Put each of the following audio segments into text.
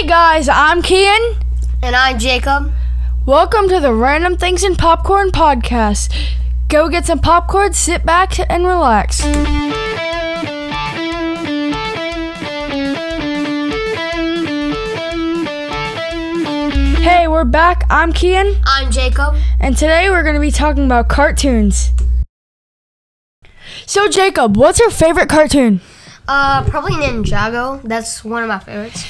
Hey guys, I'm Kian. And I'm Jacob. Welcome to the Random Things and Popcorn podcast. Go get some popcorn, sit back, and relax. Hey, we're back. I'm Kian, I'm Jacob. and today we're going to be talking about cartoons. So, Jacob, what's your favorite cartoon? Uh, probably Ninjago. That's one of my favorites.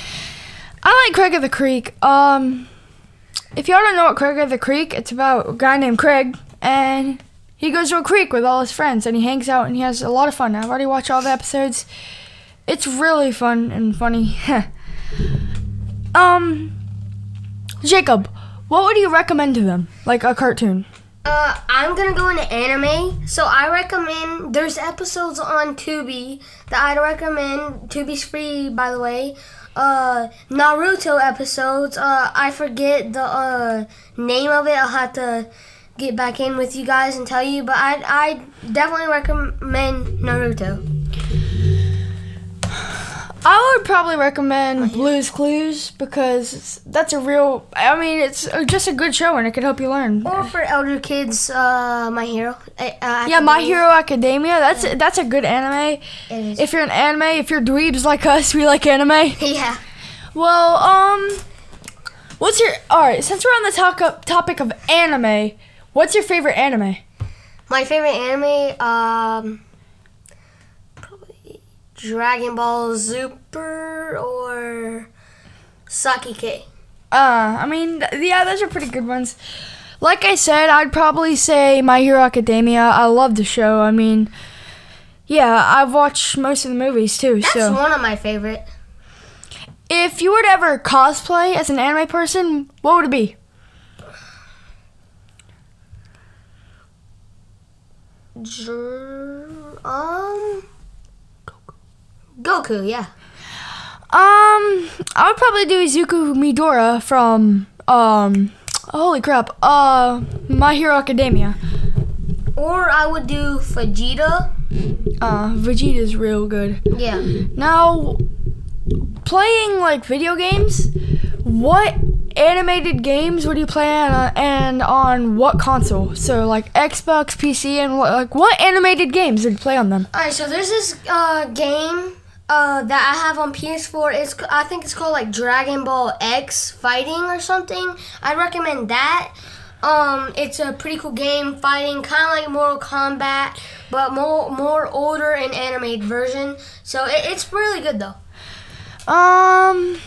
I like Craig of the Creek. Um, if y'all don't know what Craig of the Creek, it's about a guy named Craig, and he goes to a creek with all his friends, and he hangs out, and he has a lot of fun. I've already watched all the episodes. It's really fun and funny. um, Jacob, what would you recommend to them? Like a cartoon? Uh, I'm gonna go into anime, so I recommend. There's episodes on Tubi that I'd recommend. Tubi's free, by the way. Uh, Naruto episodes. Uh, I forget the uh name of it. I'll have to get back in with you guys and tell you. But I I definitely recommend Naruto. I would probably recommend Blue's Clues because that's a real. I mean, it's just a good show and it can help you learn. Or for elder kids, uh, My Hero. Uh, Yeah, My Hero Academia. That's that's a good anime. It is. If you're an anime, if you're dweebs like us, we like anime. yeah. Well, um, what's your all right? Since we're on the talk topic of anime, what's your favorite anime? My favorite anime, um, Dragon Ball Super or Saiki K? Uh, I mean, yeah, those are pretty good ones. Like I said, I'd probably say My Hero Academia. I love the show. I mean, yeah, I've watched most of the movies too. That's so, one of my favorite. if you were to ever cosplay as an anime person, what would it be? Dr- um, Goku, yeah. Um, I would probably do Izuku Midoriya from um, holy crap, uh, My Hero Academia. Or I would do Vegeta. Uh, Vegeta's real good. Yeah. Now, playing like video games, what animated games would you play on, uh, and on what console? So like Xbox, PC, and what, like what animated games would you play on them? All right, so there's this uh, game uh, that I have on PS4. It's I think it's called like Dragon Ball X Fighting or something. I'd recommend that. Um, it's a pretty cool game, fighting kind of like Mortal Kombat, but more more older and animated version. So it, it's really good though. Um,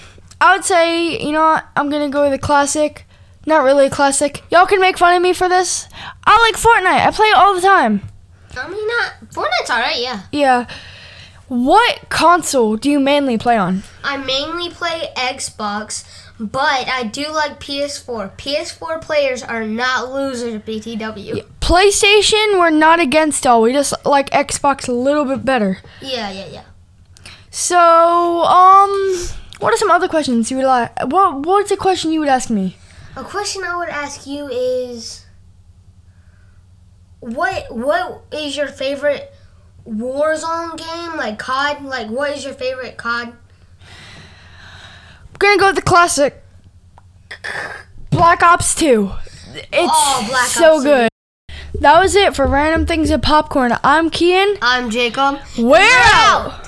I would say you know what, I'm gonna go with a classic. Not really a classic. Y'all can make fun of me for this. I like Fortnite. I play it all the time. I mean, not Fortnite's alright, yeah. Yeah. What console do you mainly play on? I mainly play Xbox, but I do like PS4. PS4 players are not losers, BTW. PlayStation, we're not against all. We just like Xbox a little bit better. Yeah, yeah, yeah. So, um, what are some other questions you would like? What What's a question you would ask me? A question I would ask you is what what is your favorite Warzone game? Like COD? Like what is your favorite COD? I'm gonna go with the classic Black Ops 2. It's Oh, so Ops 2. good. That was it for Random Things of Popcorn. I'm Kian. I'm Jacob. We're out!